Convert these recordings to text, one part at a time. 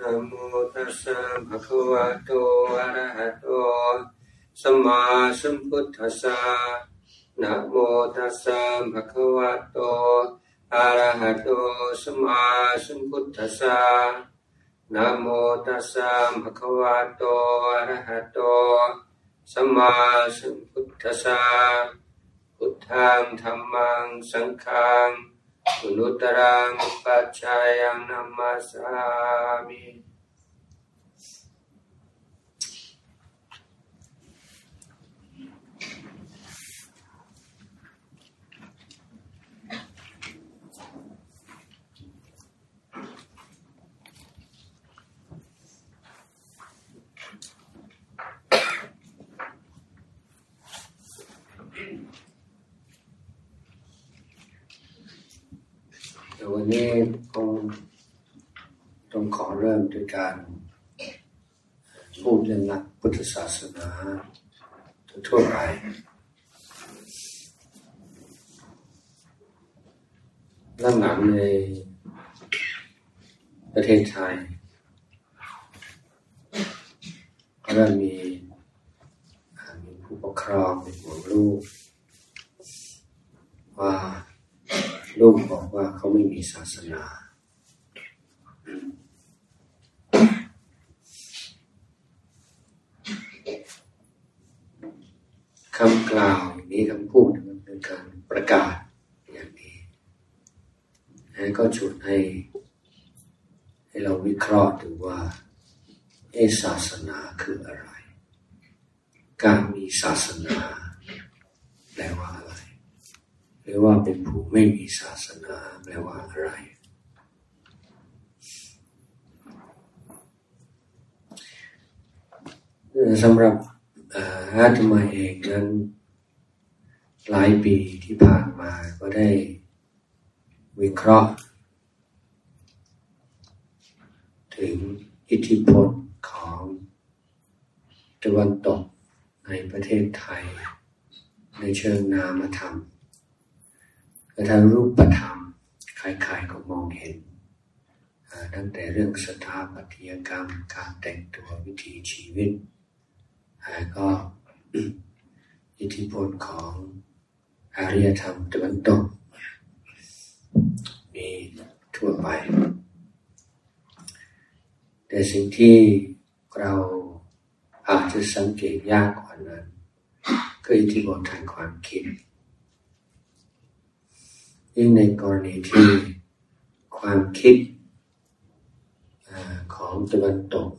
นะโมตัสสะภะคะวะโตอะระหะโตสัมมาสัมพุทธัสสะนะโมตัสสะภะคะวะโตอะระหะโตสัมมาสัมพุทธัสสะนะโมตัสสะภะคะวะโตอะระหะโตสัมมาสัมพุทธัสสะพุทธังธัมมังสังฆัง อุนุตรังปัจจายังันนี้คงต้องขอเริ่มด้วยการพูดเรื่องหลักพุทธศาสนาทั่วไปหลังในประเทศไทยก็เริ่มมีมีผู้ปกครองเป็นห่วงลูกว่า ลูกบอกว่าเขาไม่มีศาสนา คำกล่าวอย่างนี้คำพูดมันเป็นการประกาศอย่างนี้แล้วก็ชวนให้ ให้เราวิเคราะห์ดูว่าเอศาสนาคืออะไร การมีศาสนาแปลว่าอะไร หรือว่าเป็นผู้ไม่มีศาสนาแปลว่าอะไร สำหรับอาตมาเองนั้น หลายปีที่ผ่านมาก็ได้วิเคราะห์ ถึงอิทธิพลของตะวันตกในประเทศไทย ในเชิงนามธรรม แต่ทางรูปธรรมใครๆก็มองเห็น ตั้งแต่เรื่องสถาปัตยกรรม การแต่งตัววิถีชีวิต ก็อิทธิพลของอารยธรรมตะวันตก มีทั่วไป แต่สิ่งที่เราอาจจะสังเกตยากกว่านั้น ก็อิทธิพลทางความคิด ยิ่งในกรณีที่ความคิดของตะวันตก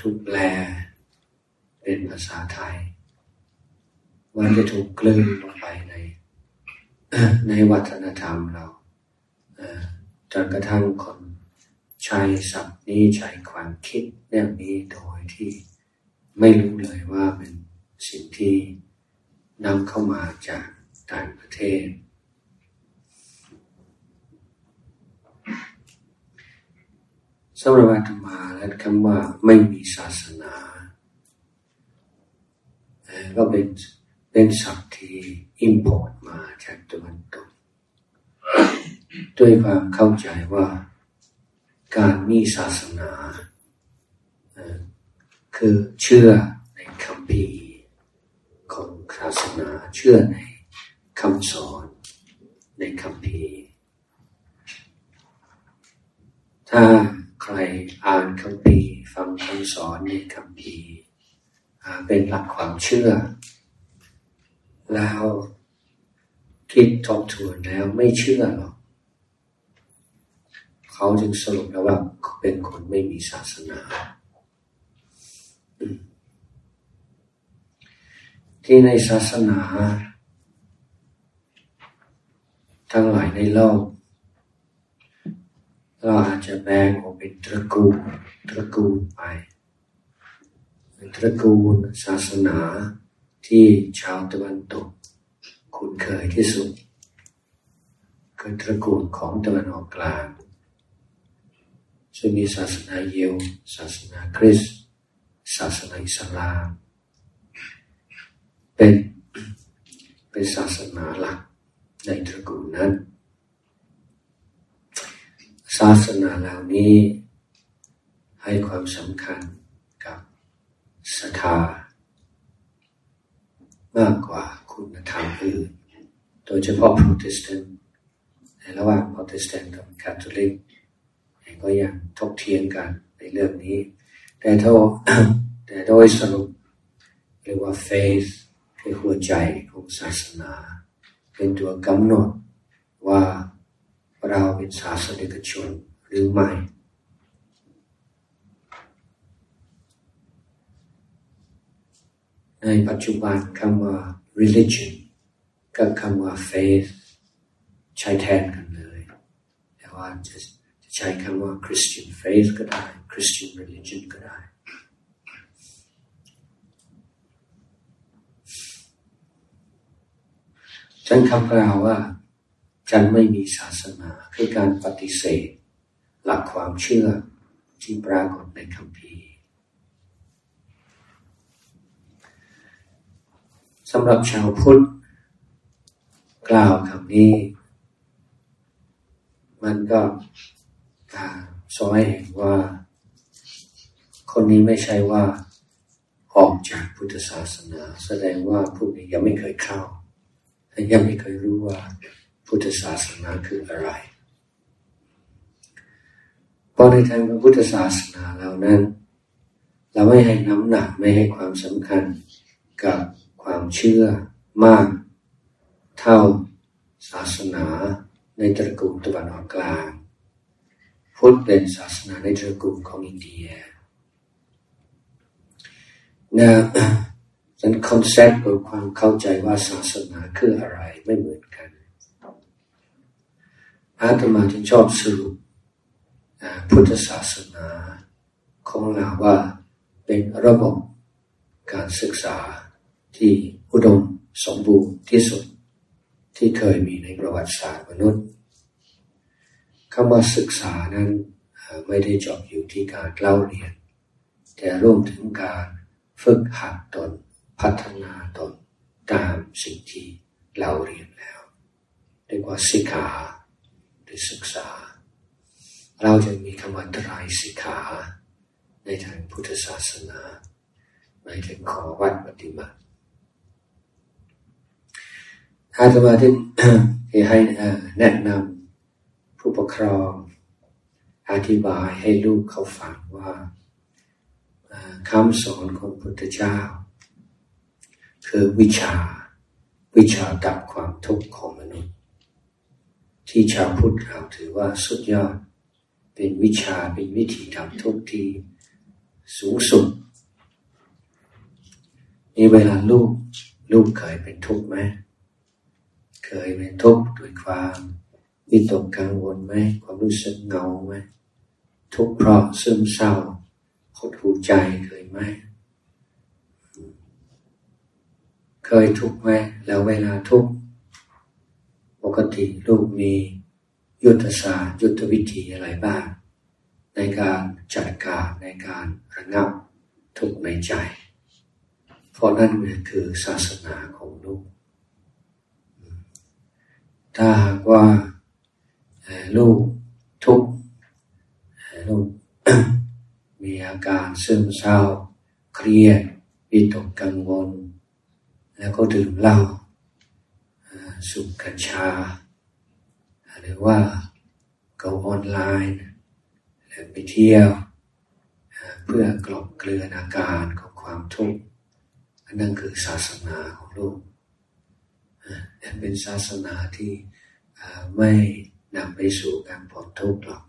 ทุกแปลเป็นภาษาไทย มันจะถูกกลืนลงไปในในวัฒนธรรมเราจนกระทั่งคนใช้ศัพท์นี้ใช้ความคิดเรื่องนี้โดยที่ไม่รู้เลยว่าเป็นสิ่งที่นำเข้ามาจาก ต่างประเทศ สำหรับอาตมาและคำว่าไม่มีศาสนา ก็เป็นเป็นศัพท์ที่ import มาจากตะวันตกด้วยความเข้าใจว่าการมีศาสนา คือเชื่อในคัมภีร์ของศาสนาเชื่อใน คำสอนในคัมภีร์ถ้าใครอ่านคำพีฟังคำสอนในคำพีเป็นหลักความเชื่อ แล้วคิดทบทวนแล้วไม่เชื่อหรอกเขาจึงสรุปแล้วว่าเป็นคนไม่มีศาสนา ที่ในศาสนา ทั้งหลายในโลก เราอาจจะแบ่งออกเป็นตระกูลตระกูลไปเป็นตระกูลศาสนาที่ชาวตะวันตก คุ้นเคยที่สุดคือตระกูลของตะวันออกกลางซึ่งมีศาสนาเยวศาสนาคริสต์ศาสนาอิสลาม เป็นเป็นศาสนาหลัก ในตระกูลนั้น ศาสนาเหล่านี้ให้ความสำคัญกับศรัทธามากกว่าคุณธรรมอื่น โดยเฉพาะโปรเตสแตนต์ในระหว่างโปรเตสแตนต์กับคาทอลิกก็ยังถกเถียงกันในเรื่องนี้ แต่ถ้าแต่โดยสรุปเรียกว่า faith คือหัวใจของศาสนา เป็นตัวกำหนดว่าเราเป็นศาสนิกชนหรือไม่ในปัจจุบันคำว่า religion กับคำว่า faith ใช้แทนกันเลย แต่ว่าจะจะใช้คำว่า Christian faith ก็ได้ Christian religion ก็ได้ ฉันคำกล่าวว่า ฉันไม่มีศาสนาคือการปฏิเสธ หลักความเชื่อที่ปรากฏในคำพีสำหรับชาวพุทธกล่าวคำนี้ มันก็สอนให้เห็นว่า คนนี้ไม่ใช่ว่าออกจากพุทธศาสนา แสดงว่าพวกนี้ยังไม่เคยเข้า ยังไม่เคยรู้ว่าพุทธศาสนาคืออะไร เพราะในทางพุทธศาสนาเรานั้น เราไม่ให้น้ำหนักไม่ให้ความสำคัญกับความเชื่อมาก เท่าศาสนาในตระกูลตะวันออกกลาง พุทธเป็นศาสนาในตระกูลของอินเดียนะ ดังคอนเซ็ปต์หรือความเข้าใจว่าศาสนาคืออะไรไม่เหมือนกัน อาตมาจึงชอบสรุปพุทธศาสนาของเราว่าเป็นระบบการศึกษาที่อุดมสมบูรณ์ที่สุดที่เคยมีในประวัติศาสตร์มนุษย์คำว่าศึกษานั้นไม่ได้จบอยู่ที่การเล่าเรียน แต่ร่วมถึงการฝึกหัดตน พัฒนาตนตามสิ่งที่เราเรียนแล้วเรียกว่าสิกขาหรือศึกษา เราจะมีคำว่าตรายสิกขา ในทางพุทธศาสนาหมายถึงขอวัดปฏิบัติอาตมาที่ให้แนะนำผู้ปกครอง อธิบายให้ลูกเขาฟังว่าคำสอนของพุทธเจ้า คือวิชา วิชาดับความทุกข์ของมนุษย์ ที่ชาวพุทธเราถือว่าสุดยอด เป็นวิชาเป็นวิธีดับทุกข์ที่สูงสุดนี่เวลาลูกลูกเคยเป็นทุกข์ไหมเคยเป็นทุกข์ด้วยความวิตกกังวลไหมความรู้สึกเหงาไหมทุกข์เพราะซึมเศร้าหดหูใจเคยไหม เคยทุกข์ไหมแล้วเวลาทุกข์ปกติลูกมียุทธศาสตร์ยุทธวิธีอะไรบ้าง ในการจัดการในการระงับทุกข์ในใจ เพราะนั่นคือศาสนาของลูก ถ้าหากว่าลูกทุกข์ลูกมีอาการซึมเศร้า เครียดวิตกกังวล แล้วก็ดื่มเหล้าสูบกัญชา หรือว่าก็ออนไลน์ไปเที่ยว เพื่อกลบเกลือนอาการของความทุกข์นนั้นคือศาสนาของลูกเป็นศาสนาที่ไม่นำไปสู่การพ้นทุกข์หรอก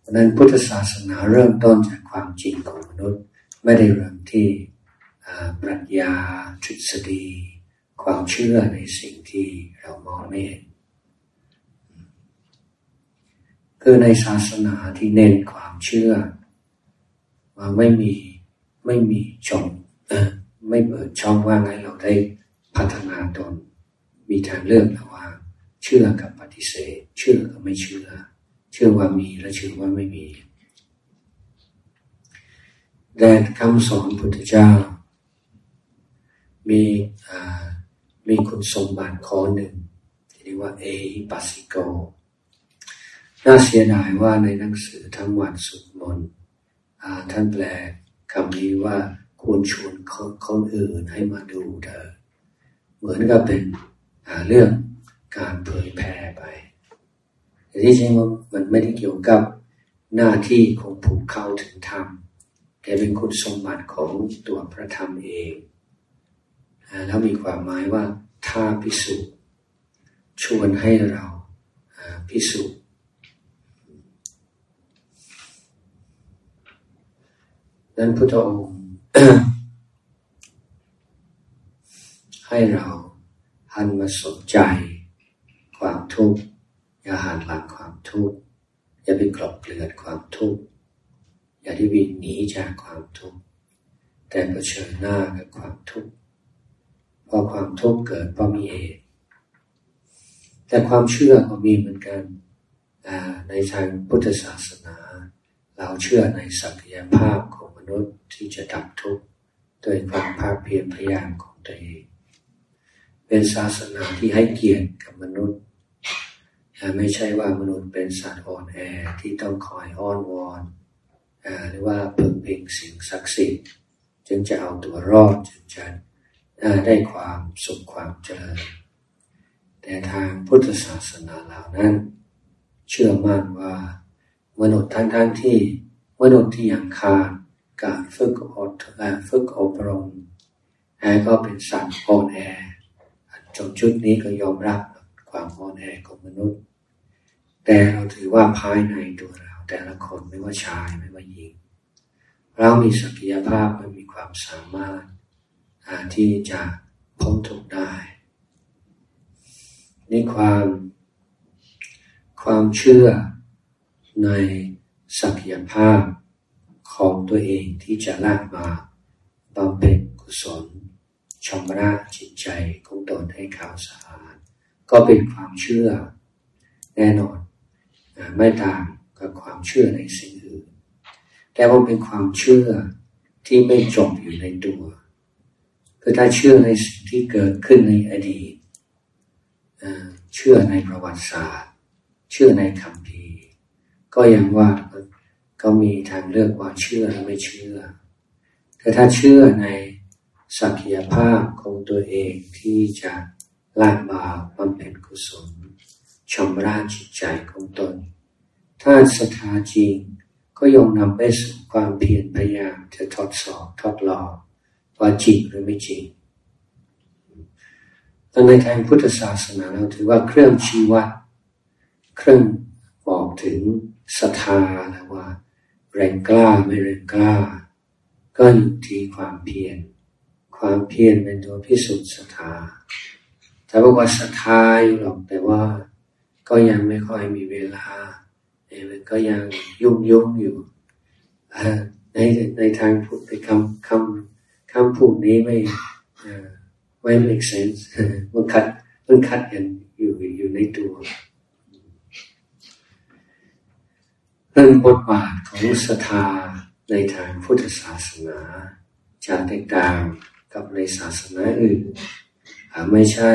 เพราะนั้นพุทธศาสนาเริ่มต้นจากความจริงของมนุษย์ ไม่ได้เริ่มที่ ปรัชญาทฤษฎี ความเชื่อในสิ่งที่เรามองไม่เห็นคือในศาสนาที่เน้นความเชื่อ ว่าไม่มีไม่มีช่องไม่เปิดช่องว่างให้เราได้พัฒนาตน มีทางเลือกระหว่างเชื่อกับปฏิเสธ เชื่อกับไม่เชื่อ เชื่อว่ามีและเชื่อว่าไม่มีแต่คำสอนพุทธเจ้า มีมีคุณสมบัติข้อหนึ่ง ที่เรียกว่าเอปัสสิโก น่าเสียดายว่าในหนังสือทั้งวันสุดมนท่านแปลคำนี้ว่าควรชวนคนอื่นให้มาดูเธอ เหมือนกับเป็นเรื่องการเผยแพร่ไปแต่ที่จริงมันไม่ได้เกี่ยวกับหน้าที่ของผู้เข้าถึงธรรมแต่เป็นคุณสมบัติของตัวพระธรรมเอง แล้วมีความหมายว่าถ้าพิสูจน์ชวนให้เราพิสูจน์นั้นพุทธองค์ให้เราหันมาสนใจ ความทุกข์อย่าหันหลังความทุกข์อย่าไปกลบเกลื่อนความทุกข์อย่าที่วิ่งหนีจากความทุกข์แต่เผชิญหน้ากับความทุกข์ พราะความทุกข์เกิดเพราะมีเหตุ แต่ความเชื่อก็มีเหมือนกันในทางพุทธศาสนา เราเชื่อในศักยภาพของมนุษย์ที่จะดับทุกข์โดยความภาคเพียรพยายามของตัวเอง เป็นศาสนาที่ให้เกียรติกับมนุษย์ ไม่ใช่ว่ามนุษย์เป็นสัตว์อ่อนแอที่ต้องคอยอ้อนวอนหรือว่าพึ่งพิงสิ่งศักดิ์สิทธิ์จึงจะเอาตัวรอดจึงจะ ได้ความสุขความเจริญ แต่ทางพุทธศาสนาเหล่านั้น เชื่อมั่นว่ามนุษย์ทั้งทั้งที่มนุษย์ที่ยังขาดการฝึกอดฝึกอบรมแอก็เป็นสัตว์อ่อนแอจนจุดนี้ก็ยอมรับความอ่อนแอของมนุษย์ แต่เราถือว่าภายในตัวเรา แต่ละคนไม่ว่าชายไม่ว่าหญิง เรามีศักยภาพและมีความสามารถ ที่จะพ้นทุกข์ได้นี่ความความเชื่อในศักยภาพของตัวเองที่จะลากมาบำเพ็ญกุศลชำระจิตใจของตนให้ขาวสะอาดก็เป็นความเชื่อแน่นอนไม่ต่างกับความเชื่อในสิ่งอื่น แต่ว่าเป็นความเชื่อที่ไม่จบอยู่ในตัว คือถ้าเชื่อในสิ่งที่เกิดขึ้นในอดีตเชื่อในประวัติศาสตร์ เชื่อในคำพีก็ยังว่าก็มีทางเลือกว่าเชื่อหรือไม่เชื่อ แต่ถ้าเชื่อในศักยภาพของตัวเองที่จะละบาปบำเพ็ญกุศลชำระจิตใจของตน ถ้าศรัทธาจริงก็ยอมนำไปสู่ความเพียรพยายามจะทดสอบทดลอง ว่าจริงหรือไม่จริงแต่ในทางพุทธศาสนาเราถือว่าเครื่องชี้วัดเครื่องบอกถึงศรัทธาแล้วว่า แรงกล้าไม่แรงกล้า ก็อยู่ที่ความเพียรความเพียรเป็นตัวพิสูจน์ศรัทธาแต่บอกว่าศรัทธาอยู่หรอกแต่ว่าก็ยังไม่ค่อยมีเวลาเมันก็ยังยุ่งยุ่งอยู่ในในทางพูดในคำคำ คำพูดนี้ไม่ไม่ make sense มันขัดมันขัดกันอยู่อยู่ในตัวเรื่องบทบาทของศรัทธาในทางพุทธศาสนาจะแตกต่างกับในศาสนาอื่นไม่ใช่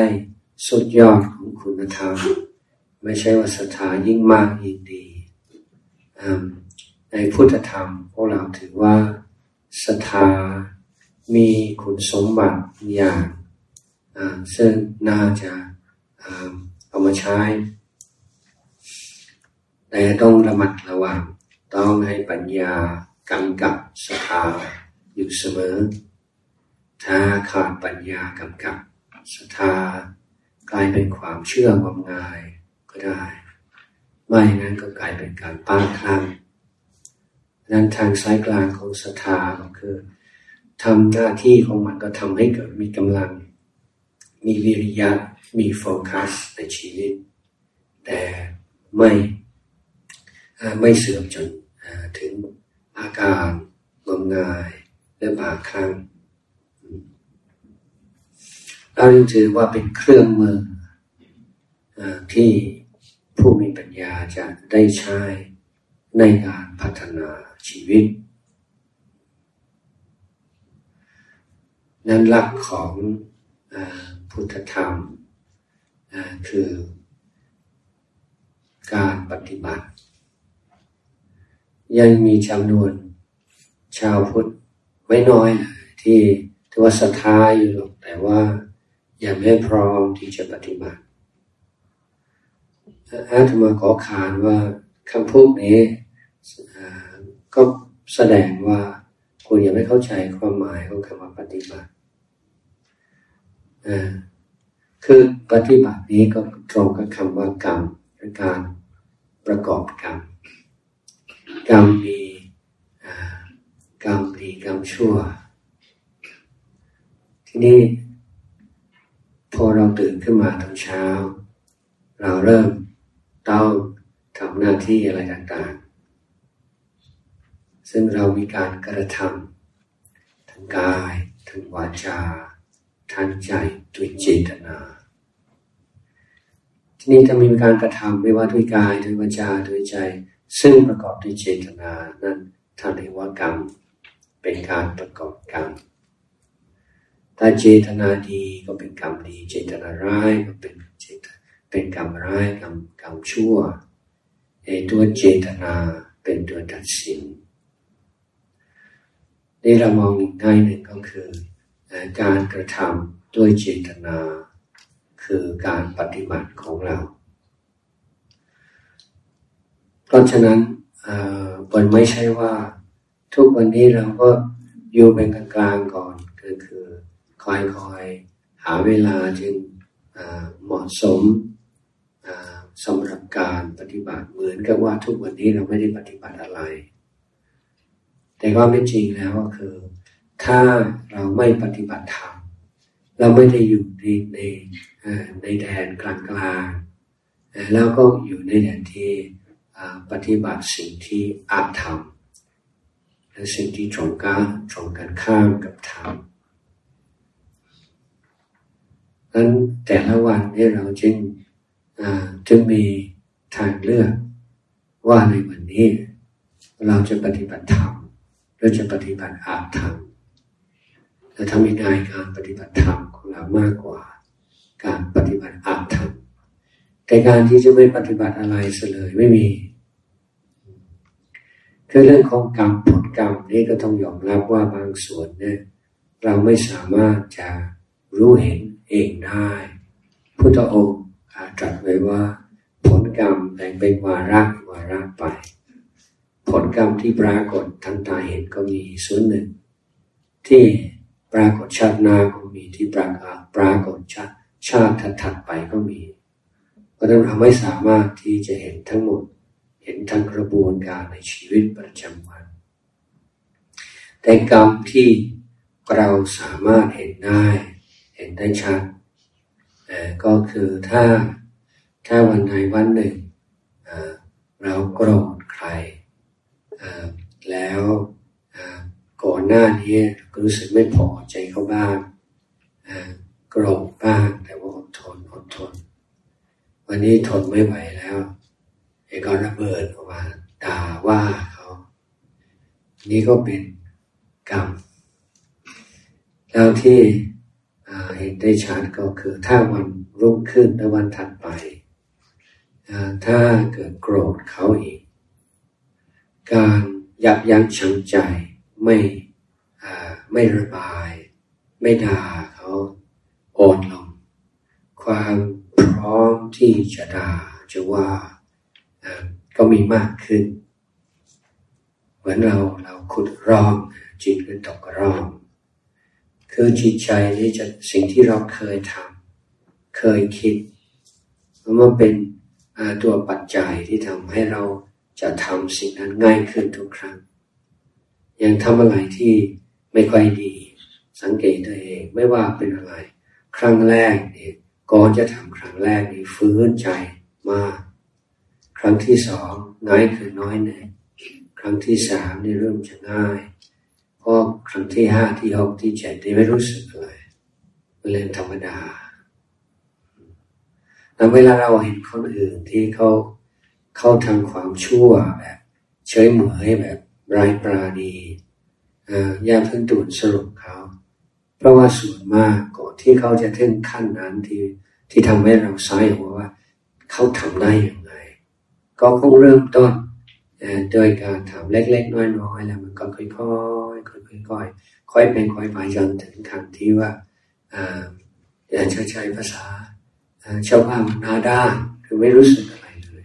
สุดยอดของคุณธรรม ไม่ใช่ว่าศรัทธายิ่งมากยิ่งดีในพุทธธรรมพวกเราถือว่าศรัทธา มีคุณสมบัติอย่างซึ่งน่าจะเอามาใช้ แต่ต้องระมัดระวัง ต้องให้ปัญญากำกับศรัทธาอยู่เสมอ ถ้าขาดปัญญากำกับศรัทธากลายเป็นความเชื่อความงายก็ได้ ไม่นั้นก็กลายเป็นการป้าคลั่งนั้นทางสายกลางของศรัทธาก็คือ ทำหน้าที่ของมันก็ทำให้เกิดมีกำลัง มีวิริยะ มีโฟกัสในชีวิต แต่ไม่ไม่เสื่อมจนถึงอาการงมงายและบาครั้งเราถือว่าเป็นเครื่องมือที่ผู้มีปัญญาจะได้ใช้ในการพัฒนาชีวิต นั้นหลักของพุทธธรรมคือการปฏิบัติ ยังมีจำนวนชาวพุทธไม่น้อยที่ถือว่าศรัทธาอยู่แต่ว่ายังไม่พร้อมที่จะปฏิบัติอาตมาขอขานว่าคำพูดนี้ก็แสดงว่าคุณยังไม่เข้าใจความหมายของคำว่าปฏิบัติ คือปฏิบัตินี้ก็ตรงกับคำว่ากรรมการประกอบกรรมกรรมมีกรรมดีกรรมชั่ว ทีนี้พอเราตื่นขึ้นมาตอนเช้า เราเริ่มต้องทำหน้าที่อะไรต่างๆซึ่งเรามีการกระทำทั้งกายทั้งวาจาทางใจ ด้วยเจตนา ทีนี้ถ้ามีการกระทำไม่ว่าด้วยกายด้วยวาจาด้วยใจ ซึ่งประกอบด้วยเจตนานั้นท่านเรียกว่ากรรม เป็นการประกอบกรรมถ้าเจตนาดีก็เป็นกรรมดี เจตนาร้ายก็เป็นเจตเป็นกรรมร้ายกรรมกรรมชั่วไอ้ตัวเจตนาเป็นตัวตัดสินนี่เรามองง่ายหนึ่งก็คือการกระทำ ด้วยเจตนา คือการปฏิบัติของเรา เพราะฉะนั้นมันไม่ใช่ว่า ทุกวันนี้เราก็อยู่เป็นกลางๆก่อนก็คือคอยๆหาเวลาจึงเหมาะสมสำหรับการปฏิบัติเหมือนกับว่าทุกวันนี้เราไม่ได้ปฏิบัติอะไร แต่ก็ไม่จริงแล้วก็คือ ถ้าเราไม่ปฏิบัติธรรม เราไม่ได้อยู่ในในในแดนกลางกลางแล้วก็อยู่ในแดนที่ปฏิบัติสิ่งที่อาธรรมและสิ่งที่ตรงกันตรงกันข้ามกับธรรมนั้นแต่ละวันนี้เราจึงจึงมีทางเลือกว่าในวันนี้ เราจะปฏิบัติธรรมหรือจะปฏิบัติอาธรรมจะทำยังไงการปฏิบัติธรรม เรามากกว่า การปฏิบัติอาธรรมแต่การที่จะไม่ปฏิบัติอะไรเลยไม่มีคือเรื่องของกรรมผลกรรมนี่ก็ต้องยอมรับว่าบางส่วนเนี่ยเราไม่สามารถจะรู้เห็นเองได้พุทธองค์ตรัสไว้ว่า ผลกรรมแบ่งเป็นวาระวาระไป ผลกรรมที่ปรากฏทันตาเห็นก็มีส่วนหนึ่ง ที่ ปรากฏชาติหน้าก็มีที่ปรากฏปรากฏชาติชาติถัดไปก็มีเพราะนั้นเราไม่สามารถที่จะเห็นทั้งหมด เห็นทั้งกระบวนการในชีวิตประจำวัน แต่กรรมที่เราสามารถเห็นได้ เห็นได้ชัดก็คือถ้าถ้าวันไหนวันหนึ่งเราโกรธใครแล้วก่อนหน้านี้ รู้สึกไม่พอใจเขาบ้างโกรธบ้างแต่ว่าอดทนอดทน วันนี้ทนไม่ไหวแล้วไอ้ก็ระเบิดออกมาด่าว่าเขา นี่ก็เป็นกรรมแล้วที่เห็นได้ชัดก็คือ ถ้าวันรุ่งขึ้นและวันถัดไป ถ้าเกิดโกรธเขาอีก การยับยั้งชั่งใจไม่ ไม่ระบาย ไม่ด่าเขาอ่อนลง ความพร้อมที่จะด่าจะว่าก็มีมากขึ้น เหมือนเราเราขุดร่องจิตก็ตกร่องคือจิตใจนี่จะสิ่งที่เราเคยทำเคยคิดมันเป็นตัวปัจจัยที่ทำให้เราจะทำสิ่งนั้นง่ายขึ้นทุกครั้ง ยังทำอะไรที่ ไม่ค่อยดี สังเกตตัวเองไม่ว่าเป็นอะไร ครั้งแรกเนี่ยก่อนจะทำครั้งแรกนี่ฟื้นใจมาก ครั้งที่สองง่ายคือน้อยหนึ่งครั้งที่สามนี่เริ่มจะง่ายพอครั้งที่ห้าที่หกที่เจ็ดนี่ไม่รู้สึกอะไรเป็นเรื่องธรรมดาแต่เวลาเราเห็นคนอื่นที่เขาเขาทำความชั่วแบบ เฉยเหมยแบบไรายปราณี อย่าเพิ่งดูดสรุปเขา เพราะว่าส่วนมากก่อนที่เขาจะถึงขั้นนั้นที่ที่ทำให้เราซ้ายหัวว่า เขาทำได้อย่างไรก็คงเริ่มต้นโดยการทำเล็กๆน้อยๆแล้วมันก็ค่อยๆค่อยๆค่อยๆค่อยเป็นค่อยไปจนถึงขั้นที่ว่าอยากจะใช้ภาษาชาวบ้านนาด้าคือไม่รู้สึกอะไรเลย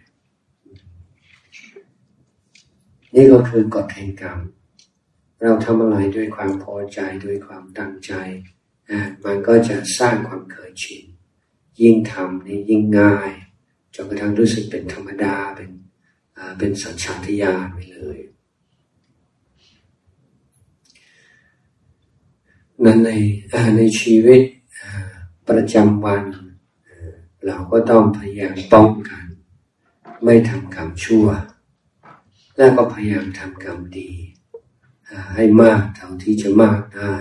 นี่ก็คือกฎแห่งกรรม เราทำอะไรด้วยความพอใจด้วยความตั้งใจมันก็จะสร้างความเคยชินยิ่งทำนี่ยิ่งง่ายจนกระทั่งรู้สึกเป็นธรรมดาเป็นเป็นสัญชาตญาณไปเลย นั้นในในชีวิตประจำวัน เราก็ต้องพยายามป้องกัน ไม่ทำกรรมชั่ว แล้วก็พยายามทำกรรมดี ให้มากเท่าที่จะมากได้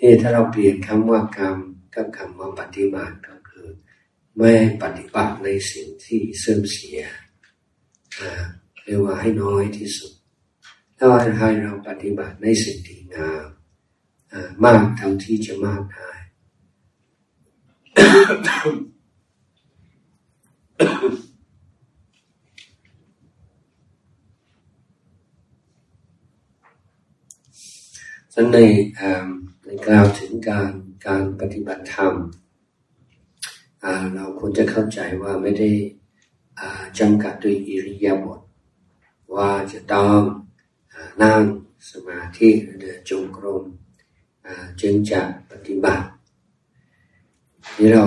นี่ถ้าเราเปลี่ยนคำว่ากรรมกับคำว่าปฏิบัติก็คือ ไม่ปฏิบัติในสิ่งที่เสื่อมเสียเรียกว่าให้น้อยที่สุดถ้าให้เราปฏิบัติในสิ่งที่งามมากเท่าที่จะมากได้ ฉะนั้นในในกล่าวถึงการการปฏิบัติธรรม เราควรจะเข้าใจว่าไม่ได้จำกัดด้วยอิริยาบถว่าจะต้องนั่งสมาธิเดินจงกรมจึงจะปฏิบัตินี่เรา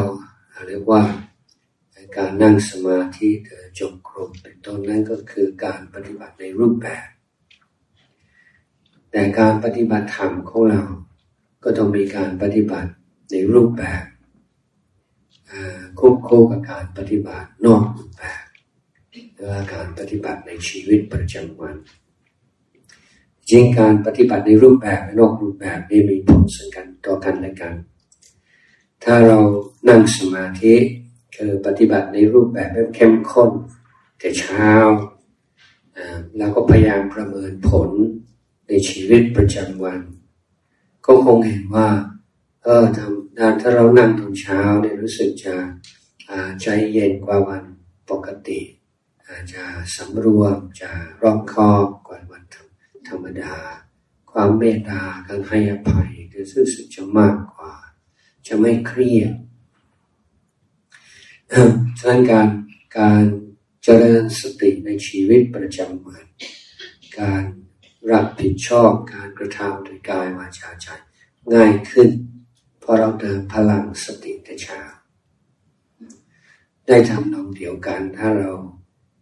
เรียกว่าการนั่งสมาธิเดินจงกรมเป็นต้นนั่นก็คือการปฏิบัติในรูปแบบ แต่การปฏิบัติธรรมของเรา ก็ต้องมีการปฏิบัติในรูปแบบควบคู่กับการปฏิบัตินอกรูปแบบหรือการปฏิบัติในชีวิตประจำวัน จริงการปฏิบัติในรูปแบบและนอกรูปแบบนี่มีผลสังกันต่อกันและกัน ถ้าเรานั่งสมาธิคือปฏิบัติในรูปแบบแบบเข้มข้น แต่เช้า แล้วก็พยายามประเมินผล ในชีวิตประจำวัน ก็คงเห็นว่า เออทำนานถ้าเรานั่งตอนเช้าเนี่ยรู้สึกจะใจเย็นกว่าวันปกติอาจจะสำรวมจะรอบคอบกว่าวันธรรมดา ความเมตตาการให้อภัยจะรู้สึกจะมากกว่า จะไม่เครียดฉะนั้นการการเจริญสติในชีวิตประจำวันการ รับผิดชอบการกระทำโดยกายวาจาใจง่ายขึ้น เพราะเราเดินพลังสติแต่เช้าได้ทำนองเดียวกันถ้าเรา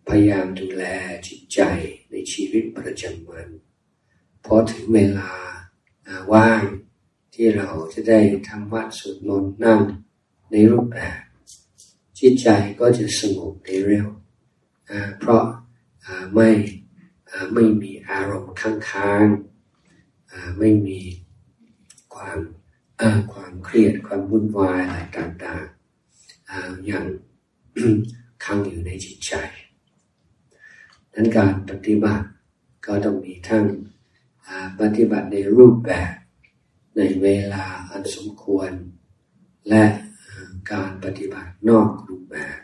พยายามดูแลจิตใจในชีวิตประจำวันพอถึงเวลาว่างที่เราจะได้ทำวัดสวดมนต์นั่งในรูปแบบจิตใจก็จะสงบในเร็วเพราะไม่ไม่มี อารมณ์ค้างๆไม่มีความความเครียดความวุ่นวายอะไรต่างๆอย่างค้างอยู่ในจิตใจนั้นการปฏิบัติก็ต้องมีทั้งปฏิบัติในรูปแบบในเวลาอันสมควร และการปฏิบัตินอกรูปแบบ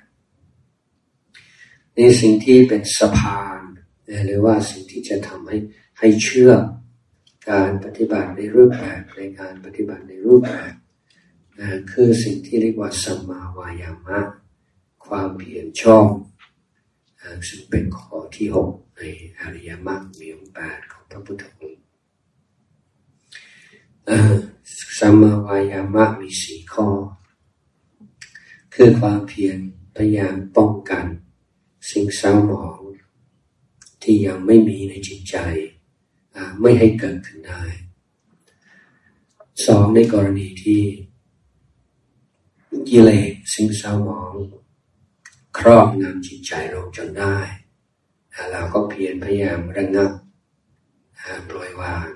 ในสิ่งที่เป็นสะพาน หรือว่าสิ่งที่จะทำให้ให้เชื่อการปฏิบัติในรูปแบบในการปฏิบัติในรูปแบบคือสิ่งที่เรียกว่าสัมมาวายามะ ความเพียรชอบซึ่งเป็นข้อที่หกในอริยมรรคมีองค์แปดของพระพุทธองค์สัมมาวายามะมีสี่ข้อ คือความเพียรพยายามป้องกัน สิ่งเศร้าหมอง ที่ยังไม่มีในจิตใจ ไม่ให้เกิดขึ้นได้สองในกรณีที่กิเลสสิ่งเศร้าหมอง ครอบงำจิตใจเราจนได้เราก็เพียรพยายามระงับปล่อยวาง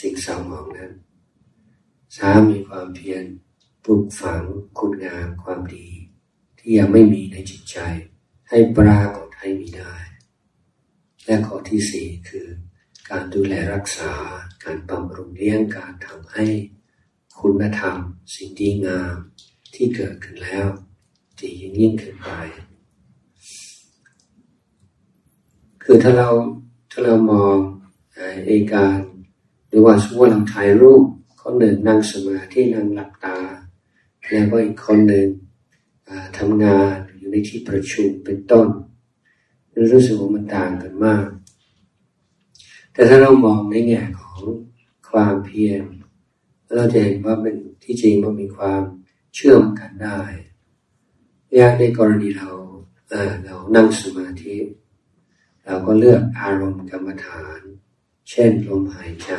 สิ่งเศร้าหมองนั้นสามมีความเพียรปลูกฝังคุณงามความดี ที่ยังไม่มีในจิตใจ ให้ปรากฏให้มีได้ และข้อที่สี่คือ การดูแลรักษา การบำรุงเลี้ยงการทำให้คุณธรรม สิ่งดีงาม ที่เกิดขึ้นแล้วจะยิ่งยิ่งขึ้นไป คือถ้าเราถ้าเรามองเอการหรือว่าสมมติเราถ่ายรูปคนหนึ่งนั่งสมาธินั่งหลับตา แล้วก็อีกคนหนึ่งทำงานอยู่ในที่ประชุมเป็นต้น รู้สึกว่ามันต่างกันมาก แต่ถ้าเรามองในแง่ของความเพียรเราจะเห็นว่าเป็นที่จริงมันมีความเชื่อมกันได้ยางในกรณีเราเเรานั่งสมาธิ เราก็เลือกอารมณ์กรรมฐาน เช่นลมหายใจ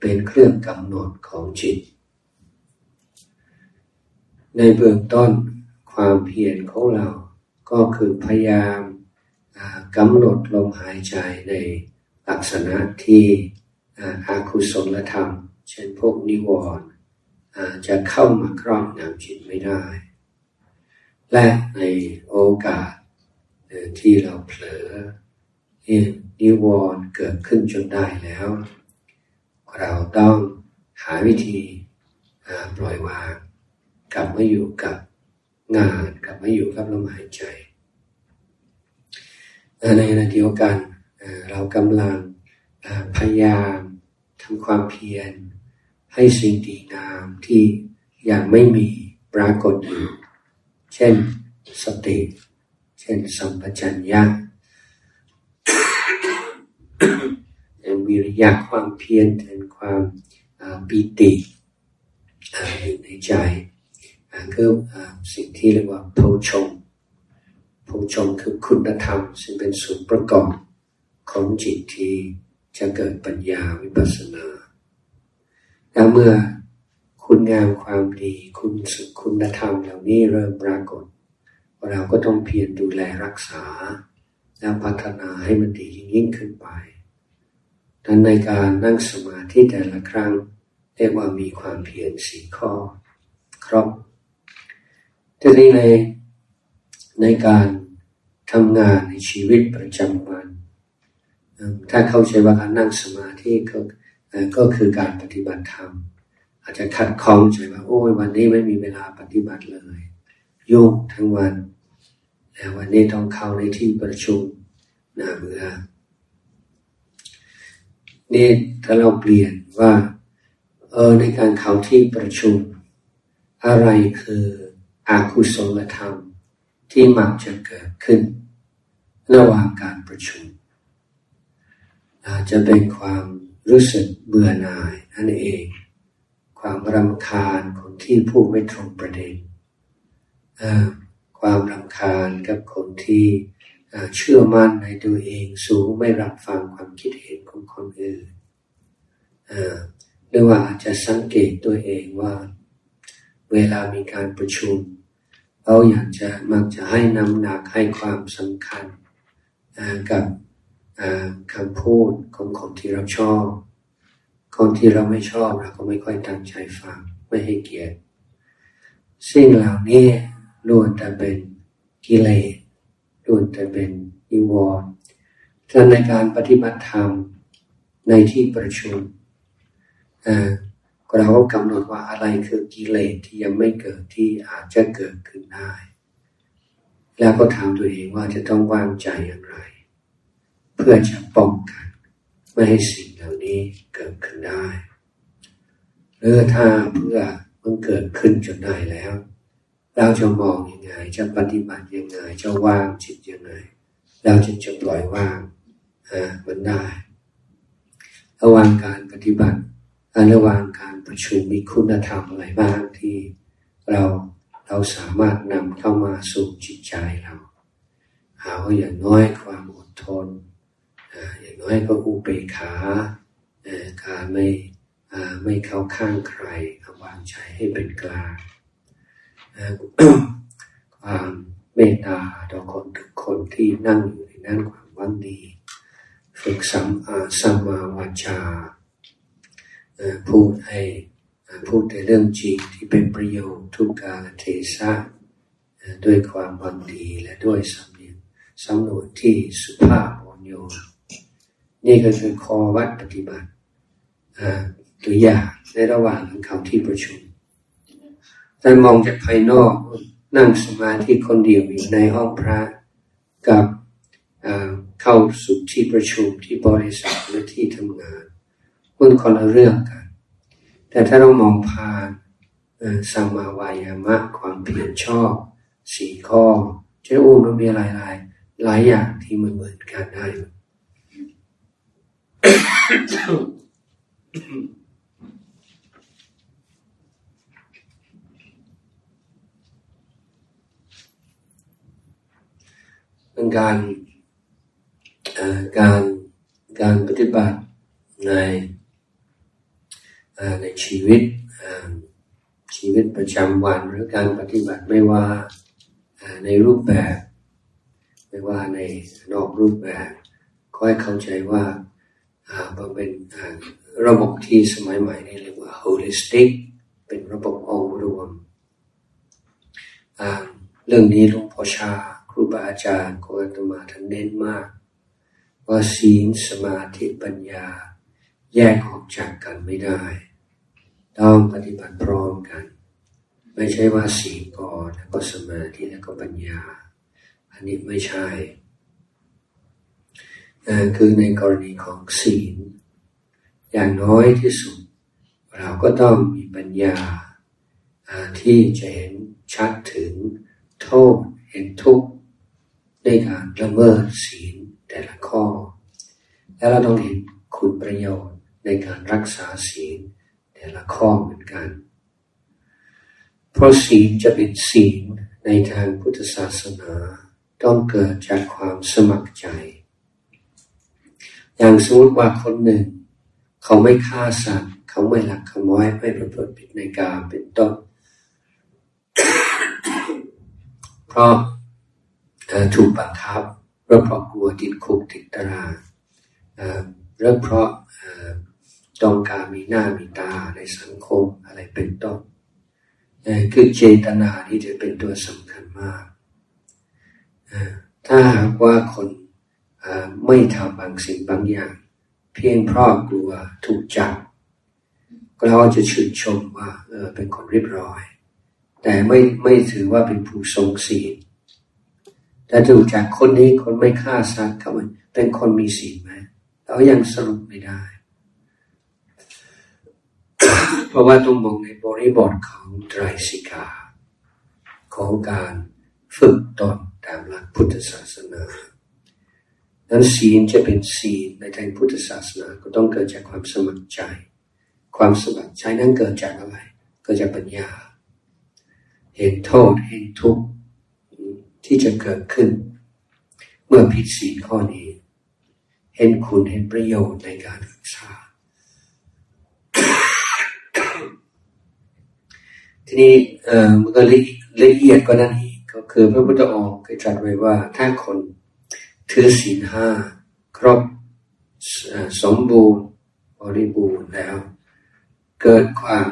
เป็นเครื่องกำหนดของจิต ในเบื้องต้นความเพียรของเราก็คือพยายาม กำหนดลมหายใจในลักษณะที่อาคุศลธรรม เช่นพวกนิวรณ์จะเข้ามาครอบงำจิตไม่ได้ และในโอกาสที่เราเผลอนิวรณ์เกิดขึ้นจนได้แล้ว เราต้องหาวิธีปล่อยวาง กลับมาอยู่กับงาน กลับมาอยู่กับลมหายใจ ในขณะเดียวกันเรากำลังพยายามทำความเพียร ให้สิ่งดีงามที่ยังไม่มีปรากฏอยู่เช่นสติ เช่นสัมปชัญญะวิริยะความเพียรถึงความปีติอยู่ในใจคือสิ่งที่เรียกว่าโพชง โพชงคือคุณธรรม ซึ่งเป็นส่วนประกอบของจิตที่จะเกิดปัญญาวิปัสสนาแล้วเมื่อคุณงามความดีคุณสุคุณธรรมเหล่านี้เริ่มปรากฏ เราก็ต้องเพียรดูแลรักษา และพัฒนาให้มันดียิ่งขึ้นไปดังในการนั่งสมาธิแต่ละครั้งเรียกว่ามีความเพียรสี่ข้อ ครบทีนี้ใน ในการทำงานในชีวิตประจำวัน ถ้าเข้าใจว่าการนั่งสมาธิก็ก็คือการปฏิบัติธรรม อาจจะขัดข้องใจว่าโอ้ยวันนี้ไม่มีเวลาปฏิบัติเลย ยุ่งทั้งวันแล้ววันนี้ต้องเข้าในที่ประชุมน่าเบื่อนี่ถ้าเราเปลี่ยนว่าเออในการเข้าที่ประชุม อะไรคืออาคุศลธรรม ที่มักจะเกิดขึ้น ระหว่างการประชุม อาจจะเป็นความรู้สึกเบื่อหน่ายนั่นเอง ความรำคาญคนที่พูดไม่ตรงประเด็น ความรำคาญกับคนที่เชื่อมั่นในตัวเองสูงไม่รับฟังความคิดเห็นของคนอื่นหรือว่าอาจจะสังเกตตัวเองว่า เวลามีการประชุม เราอยากจะมักจะให้น้ำหนักให้ความสำคัญกับคำพูดของคนที่เราชอบ คนที่เราไม่ชอบเราก็ไม่ค่อยตั้งใจฟังไม่ให้เกียรติสิ่งเหล่านี้ล้วนแต่เป็นกิเลสล้วนแต่เป็นนิวรณ์ถ้าในการปฏิบัติธรรมในที่ประชุม เราก็กำหนดว่าอะไรคือกิเลสที่ยังไม่เกิดที่อาจจะเกิดขึ้นได้ แล้วก็ถามตัวเองว่าจะต้องวางใจอย่างไร เพื่อจะป้องกันไม่ให้สิ่งเหล่านี้เกิดขึ้นได้หรือถ้าเพื่อมันเกิดขึ้นจนได้แล้ว เราจะมองยังไง จะปฏิบัติยังไงจะวางจิตยังไง เราจะจะปล่อยวางอ่ามันได้ระหว่างการปฏิบัติ ระหว่างการประชุมมีคุณธรรมอะไรบ้างที่เราเราสามารถนำเข้ามาสู่จิตใจเราหาว่าอย่างน้อยความอดทน อย่างน้อยก็อุเบกขาการไม่ไม่เข้าข้างใครวางใจให้เป็นกลางความเมตตาต่อคนทุกคนที่นั่งอยู่ในนั้นความวันดี ฝึกสัมสัมมาวาจา พูดให้พูดในเรื่องจริงที่เป็นประโยชน์ทุกกาลเทศะด้วยความบันดีและด้วยสำเนียงสำนวนที่สุภาพอ่อนโยนนี่ก็คือคอวัดปฏิบัติตัวอย่างในระหว่างเขาที่ประชุมแต่มองจากภายนอกนั่งสมาธิคนเดียวอยู่ในห้องพระกับเข้าเข้าสู่ที่ประชุมที่บริษัทหรือที่ทำงาน มันคนละเรื่องกัน แต่ถ้าเรามองผ่านสัมมาวายามะความเพียรชอบสี่ข้อจ้อุ้มันมีหลายหลายหลายอย่างที่มันเหมือนกันได้ เป็นการการการปฏิบัติใน ในชีวิตชีวิตประจำวันหรือการปฏิบัติไม่ว่าในรูปแบบ ไม่ว่าในนอกรูปแบบก็ให้เข้าใจว่ามันเป็นระบบที่สมัยใหม่นี่เรียกว่า holistic เป็นระบบองค์รวม เรื่องนี้หลวงพ่อชา ครูบาอาจารย์ของอาตมาท่านเน้นมาก ว่าศีลสมาธิปัญญา แยกออกจากกันไม่ได้ ต้องปฏิบัติพร้อมกัน ไม่ใช่ว่าศีลก่อนแล้วก็สมาธิแล้วก็ปัญญา อันนี้ไม่ใช่คือในกรณีของศีล อย่างน้อยที่สุด เราก็ต้องมีปัญญาที่จะเห็นชัดถึงโทษเห็นทุกข์ในการละเมิดศีลแต่ละข้อ แล้วเราต้องเห็นคุณประโยชน์ในการรักษาศีล แต่ละข้อเหมือนกัน เพราะศีลจะเป็นศีลในทางพุทธศาสนาต้องเกิดจากความสมัครใจ อย่างสมมติว่าคนหนึ่ง เขาไม่ฆ่าสัตว์ เขาไม่หลักขโมยไม่ประพฤติผิดในการเป็นต้น เพราะถูกบังคับหรือเพราะกลัวติดคุกติดตารางหรือเพราะ ต้องการมีหน้ามีตาในสังคมอะไรเป็นต้นคือเจตนาที่จะเป็นตัวสำคัญมาก ถ้าหากว่าคนไม่ทำบางสิ่งบางอย่าง เพียงเพราะกลัวถูกจับเราจะชื่นชมว่าเออเป็นคนเรียบร้อย แต่ไม่ไม่ถือว่าเป็นผู้ทรงศีลแต่ดูจากคนนี้คนไม่ฆ่าสัตว์เขาเป็นคนมีศีลไหมเรายังสรุปไม่ได้ เพราะว่าต้องมองในบริบทของไตรสิกา ของการฝึกตนตามหลักพุทธศาสนานั้นศีลจะเป็นศีลในทางพุทธศาสนาก็ต้องเกิดจากความสมัครใจ ความสมัครใจนั้นเกิดจากอะไรกิดจากปัญญา เห็นโทษเห็นทุกข์ที่จะเกิดขึ้น เมื่อผิดศีลข้อนี้ เห็นคุณเห็นประโยชน์ในการศึกษา ทีนี้เอ่อมันก็ละเอียดกว่านั้นอีกก็คือพระพุทธองค์เคยตรัสไว้ว่าถ้าคนถือศีลห้าครบสมบูรณ์บริบูรณ์แล้ว เกิดความ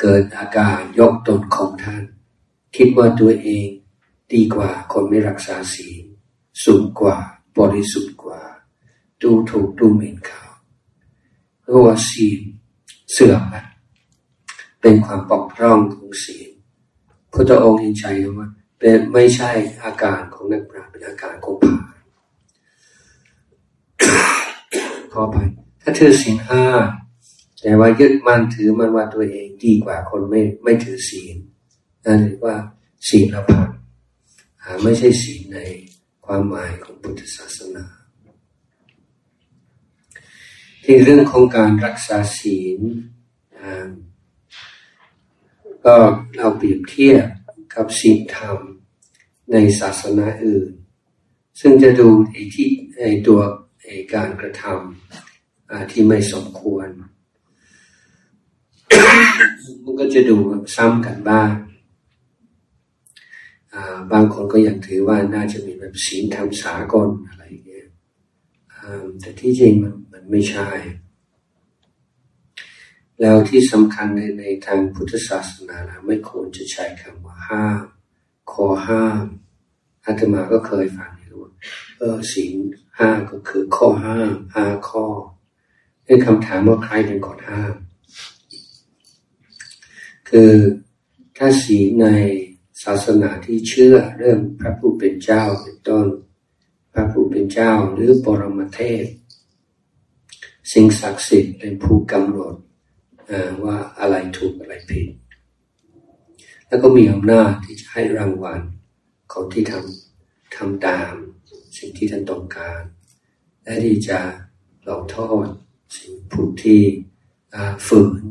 เกิดอาการยกตนของท่าน คิดว่าตัวเองดีกว่าคนไม่รักษาศีลสูงกว่าบริสุทธิ์กว่า ดูถูกดูหมิ่นเขาเพราะว่าศีลเสื่อมนะ เป็นความปกพร่องของศีลพระองค์เห็นใจว่าเป็นไม่ใช่อาการของนักปราชญ์เป็นอาการของผ่าขอไปถ้าถือศีลห้าแต่ว่ายึดมั่นถือมันว่าตัวเองดีกว่าคนไม่ไม่ถือศีลนั่นเรียกว่าศีลละพังไม่ใช่ศีลในความหมายของพุทธศาสนา ที่เรื่องของการรักษาศีล ก็เราเปรียบเทียบกับศีลธรรมในศาสนาอื่น ซึ่งจะดูไอ้ที่ไอ้ตัวไอ้การกระทำที่ไม่สมควร มันก็จะดูซ้ำกันบ้างบางคนก็ยังถือว่าน่าจะมีแบบศีลธรรมสากลอะไรเงี้ยแต่ที่จริงมันมันไม่ใช่ แล้วที่สำคัญในในทางพุทธศาสนานะไม่ควรจะใช้คำว่าห้ามขอห้ามอาตมาก็เคยฟังอยู่ว่าเออศีลห้าก็คือข้อห้ามห้าข้อเป็นคำถามว่าใครเป็นคนห้าม คือถ้าศีลในศาสนาที่เชื่อเรื่องพระผู้เป็นเจ้าเป็นต้น พระผู้เป็นเจ้าหรือปรมเทพ สิ่งศักดิ์สิทธิ์เป็นผู้กำหนด ว่าอะไรถูกอะไรผิด แล้วก็มีอำนาจที่จะให้รางวัลของที่ทำทำตามสิ่งที่ท่านต้องการ และที่จะหลงโทษสิ่งผู้ที่ฝืน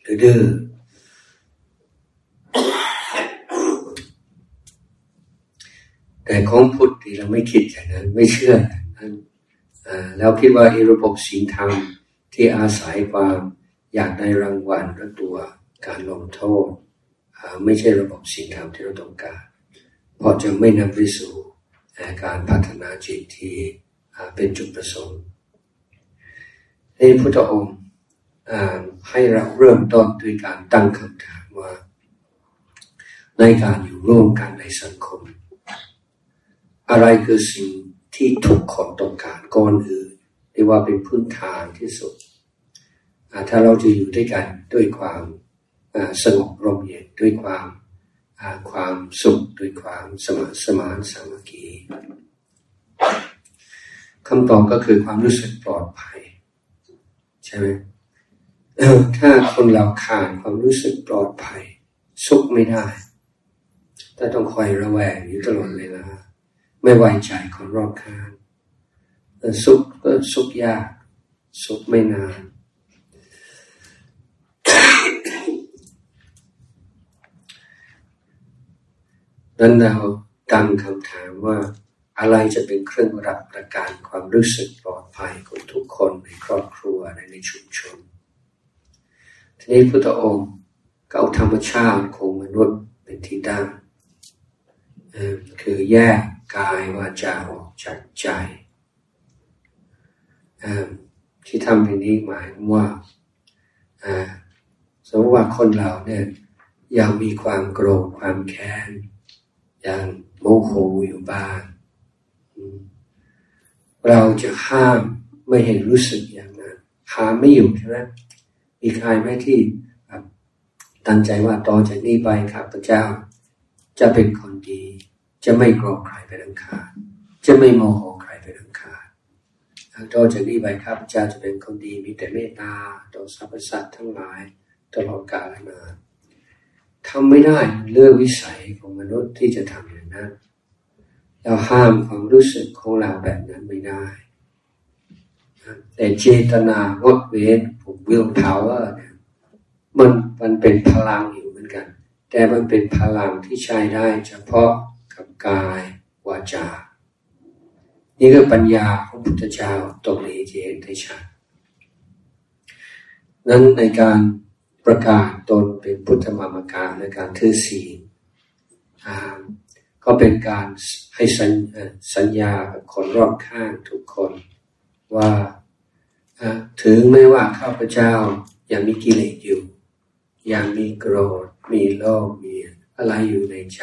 หรือดื้อแต่ของพุทธที่เราไม่คิดอย่างนั้นไม่เชื่อแล้วคิดว่าอิระบบสิ่งธรรมที่อาศัยความ อยากได้รางวัลและตัวการลงโทษ ไม่ใช่ระบบสิ่งธรรมที่เราต้องการเพราะจะไม่นำไปสู่การพัฒนาจิตที่เป็นจุดประสงค์ในพุทธองค์ให้เราเริ่มต้นด้วยการตั้งคำถามว่า ในการอยู่ร่วมกันในสังคม อะไรคือสิ่งที่ทุกคนต้องการก่อนอื่นเรียกว่าเป็นพื้นฐานที่สุด ถ้าเราจะอยู่ด้วยกันด้วยความสงบร่มเย็นด้วยความความสุขด้วยความสมานสมานสามัคคีคำตอบก็คือความรู้สึกปลอดภัย ใช่ไหมถ้าคนเราขาดความรู้สึกปลอดภัย สุขไม่ได้ถ้าต้องคอยระแวงอยู่ตลอดเวลาไม่ไว้ใจคนรอบข้างสุขก็สุขยาก สุขไม่นาน นั้นเราตั้งคำถามว่า อะไรจะเป็นเครื่องรับประกันความรู้สึกปลอดภัยของทุกคนในครอบครัวในในชุมชน ทีนี้พุทธองค์ก็เอาธรรมชาติของมนุษย์เป็นที่ตั้งคือแยกกายวาจาออกจากใจ ที่ทำเป็นนี้หมายว่าสมมติว่าคนเราเนี่ยยังมีความโกรธความแค้น ยังโมโหอยู่บ้าง เราจะห้ามไม่เห็นรู้สึกอย่างนั้นห้ามไม่อยู่ใช่ไหมมีใครไหมที่ตั้งใจว่าต่อจากนี้ไปครับพระเจ้า จะเป็นคนดี จะไม่โกรธใครไปดังคาจะไม่โมโหใครไปดังคาต่อจากนี้ไปครับพระเจ้าจะเป็นคนดีมีแต่เมตตาต่อสรรพสัตว์ทั้งหลายตลอดกาลนาน ทำไม่ได้เรื่องวิสัยของมนุษย์ที่จะทำอย่างนั้น เราห้ามความรู้สึกของเราแบบนั้นไม่ได้ แต่เจตนางดเว้นผมวิลพาวเวอร์เนี่ยมันมันเป็นพลังอยู่เหมือนกัน แต่มันเป็นพลังที่ใช้ได้เฉพาะกับกายวาจา นี่คือปัญญาของพุทธเจ้าตรงนี้ที่เห็นได้ชัดนั้นในการ ประกาศตนเป็นพุทธมามการในการถือศีลก็เป็นการให้สัญสญญากับคนรอบข้างทุกคนว่าถึงไม่ว่าข้าพเจ้ายังมีกิเลสอยู่ ยังมีโกรธ มีโลภมีอะไรอยู่ในใจ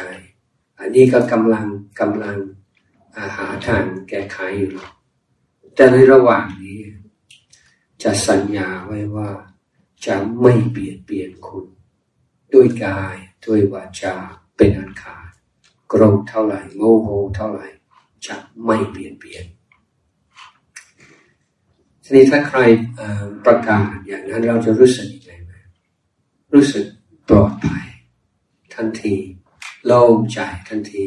อันนี้ก็กำลังกำลังาหาทางแก้ไขอยู่ แต่ในระหว่างนี้ จะสัญญาไว้ว่า จะไม่เบียดเบียนคุณ ด้วยกายด้วยวาจาเป็นอันขาดโกรธเท่าไหร่โมโหเท่าไหร่ จะไม่เปลี่ยนเปลี่ยนทีนี้ถ้าใครประกาศอย่างนั้นเราจะรู้สึกยังไงไหมรู้สึกปลอดภัยทันทีโล่งใจทันที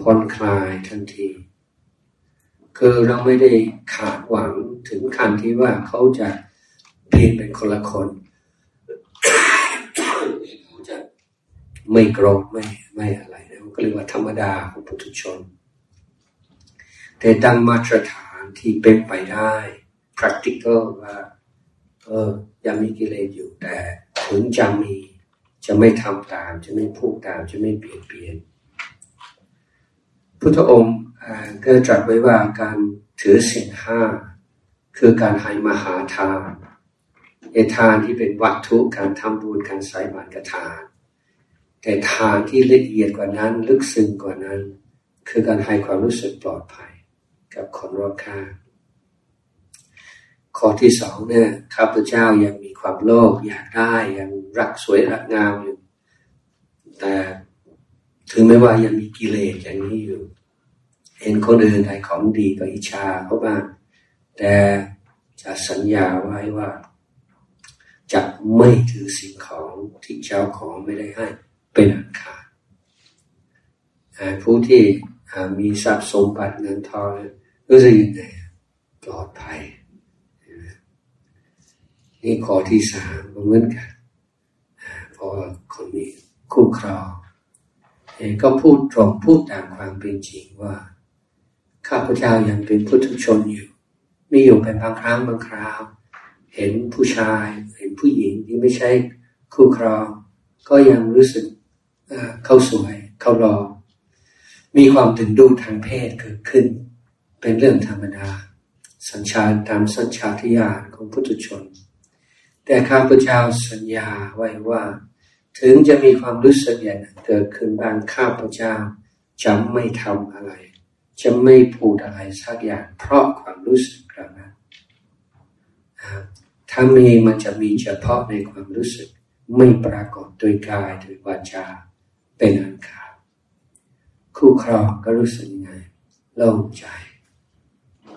ผ่อนคลายทันที คือเราไม่ได้ขาดหวังถึงขั้นที่ว่าเขาจะ เปลี่ยนเป็นคนละคน ไม่โกรธไม่ไม่อะไรนะก็เรียกว่าธรรมดาของปุถุชน แต่ตั้งมาตรฐานที่เป็นไปได้ practical ว่าเออยังมีกิเลสอยู่แต่ถึงจะมีจะไม่ทำตาม จะไม่พูดตาม จะไม่เปลี่ยนเปลี่ยนพุทธองค์ก็ตรัสไว้ว่าการถือศีลห้าคือการให้มหาทาน ไอ้ทานที่เป็นวัตถุการทำบุญการใส่บาตรกทาน แต่ทานที่ละเอียดกว่านั้นลึกซึ้งกว่านั้น คือการให้ความรู้สึกปลอดภัย กับคนรอบข้างข้อที่สองเนี่ยข้าพเจ้ายังมีความโลภอยากได้ยังรักสวยรักงามอยู่ แต่ถึงแม้ว่ายังมีกิเลสอย่างนี้อยู่ เห็นคนอื่นได้ของดีก็อิจฉาเขาบ้างแต่จะสัญญาไว้ว่า จะไม่ถือสิ่งของที่เจ้าของไม่ได้ให้เป็นอันขาดผู้ที่มีทรัพย์สมบัติเงินทองรู้สึกยังไงปลอดภัย นี่ข้อที่สามเหมือนกันพราะคนนี้คู่ครองก็พูดตรงพูดตามความเป็นจริงว่า ข้าพเจ้ายังเป็นพุทธชนอยู่ไม่อยู่เป็นบางครั้งบางคราว เห็นผู้ชาย เห็นผู้หญิงที่ไม่ใช่คู่ครอง ก็ยังรู้สึกเข้าสวย เข้ารอ มีความถึงดูทางเพศเกิดขึ้น เป็นเรื่องธรรมดา สัญชาตตามสัญชาตญาณของพุทธชน แต่ข้าพเจ้าสัญญาไว้ว่า ถึงจะมีความรู้สึกอย่างนั้นเกิดขึ้นบางข้าพเจ้าจะไม่ทำอะไร จะไม่พูดอะไรสักอย่างเพราะความรู้สึกเรานะ ถ้ามีมันจะมีเฉพาะในความรู้สึก ไม่ปรากฏโดยกายโดยวาจาเป็นอันขาดคู่ครองก็รู้สึกไงโล่งใจ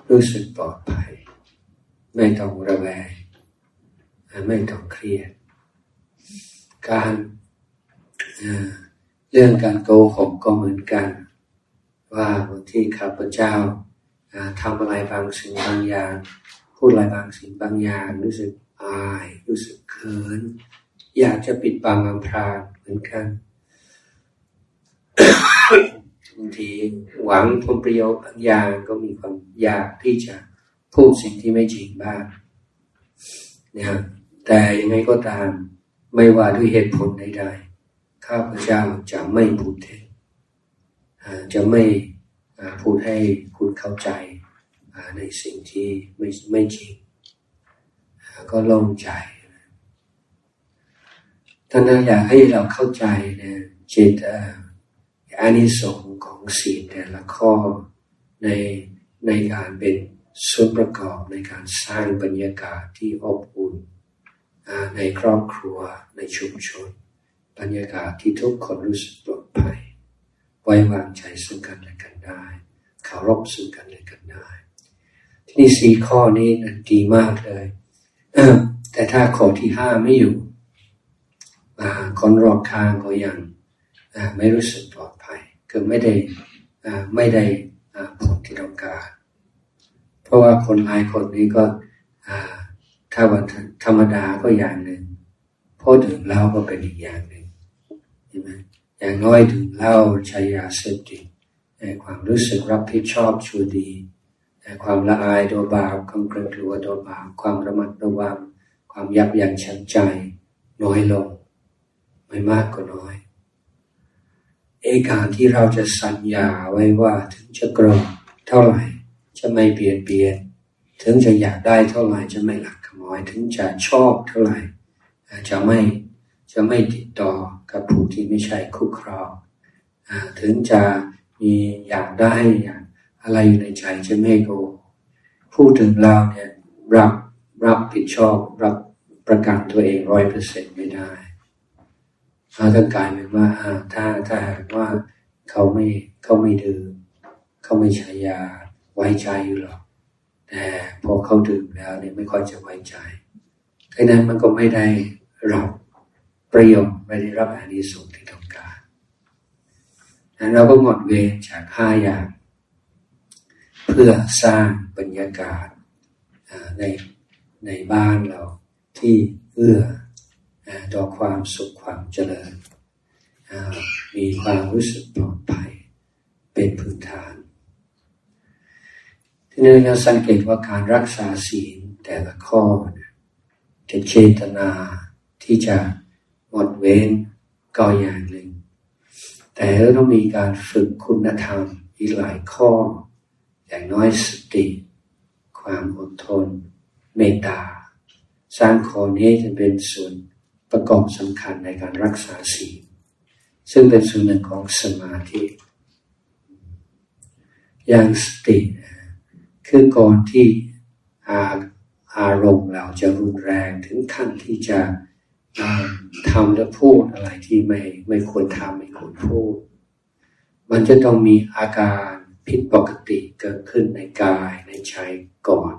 รู้สึกปลอดภัย ไม่ต้องระแวงไม่ต้องเครียด การเรื่องการโกหกก็เหมือนกัน ว่าบางที่ข้าพเจ้าทำอะไรบางสิ่งบางอย่าง พูดอะไรบางสิ่งบางอย่างรู้สึกอาย รู้สึกเขิน อยากจะปิดบังอำพรางเหมือนกันบางทีหวังผลประโยชน์บางอย่างก็มีความอยากที่จะพูดสิ่งที่ไม่จริงบ้างนะแต่ยังไงก็ตามไม่ว่าด้วยเหตุผลใดๆข้าพเจ้าจะไม่พูดเท็จจะไม่พูดให้คุณเข้าใจ ในสิ่งที่ไม่ไม่จริง ก็ลงใจท่านอยากให้เราเข้าใจนะจิตอานิสงส์ของศีลแต่ละข้อในในการเป็นส่วนประกอบในการสร้างบรรยากาศที่อบอุ่นในครอบครัวในชุมชน บรรยากาศที่ทุกคนรู้สึกปลอดภัย ไว้วางใจซึ่งกันและกันได้เคารพซึ่งกันและกันได้ นี่สีข้อนี้นะดีมากเลยแต่ถ้าข้อที่ห้าไม่อยู่คนรอบข้างก็ยังไม่รู้สึกปลอดภัยคือไม่ได้ไม่ได้ผลที่ต้องการ เพราะว่าคนหลายคนนี้ก็ถ้าวันธรรมดาก็อย่างหนึ่งพอถึงเล่าก็เป็นอีกอย่างหนึ่งใช่ไหมอย่างน้อยถึงเล่าใช้ยาเสพติดความรู้สึกรับผิดชอบชูดี แต่ความละอายโดยบาปความเกรงกลัวโดยบาปความระมัดระวัง ความยับยั้งชั่งใจ น้อยลง ไม่มากก็น้อยเอการที่เราจะสัญญาไว้ว่าถึงจะกรอเท่าไหร่ จะไม่เปลี่ยนเปลี่ยน ถึงจะอยากได้เท่าไหร่จะไม่หลักขโมยถึงจะชอบเท่าไหร่จะไม่จะไม่ติดต่อกับผู้ที่ไม่ใช่คู่ครองถึงจะมีอยากได้อยาก อะไรอยู่ในใจจะไม่โกพูดถึงเราเนี่ยรับรับผิดชอบรับประกันตัวเองร้อยเปอร์เซ็นต์ไม่ได้เราจะกลายเป็นว่าถ้าถ้าหากว่าเขาไม่เขาไม่ดื่มเขาไม่ใช้ยาไว้ใจอยู่หรอกแต่พอเขาดื่มแล้วเนี่ยไม่ค่อยจะไว้ใจดังนั้นมันก็ไม่ได้รับประโยชน์ไม่ได้รับอานิสงส์ที่ต้องการนั้นเราก็หมดเวรจากห้าอย่าง เพื่อสร้างบรรยากาศในในบ้านเราที่เอื้อต่อความสุขความเจริญ มีความรู้สึกปลอดภัยเป็นพื้นฐาน ที่นี้เราสังเกตว่าการรักษาศีลแต่ละข้อจะเจตนาที่จะหมดเว้นก็อย่างหนึ่ง แต่เราต้องมีการฝึกคุณธรรมอีกหลายข้อ อย่างน้อยสติ ความอดทน เมตตา สร้างข้อนี้จะเป็นส่วนประกอบสำคัญในการรักษาศีลซึ่งเป็นส่วนหนึ่งของสมาธิอย่างสติ คือก่อนที่อาอารมณ์เราจะรุนแรงถึงขั้นที่จะทำและพูดอะไรที่ไม่ไม่ควรทำไม่ควรพูด มันจะต้องมีอาการ ผิดปกติเกิดขึ้นในกายในใจก่อน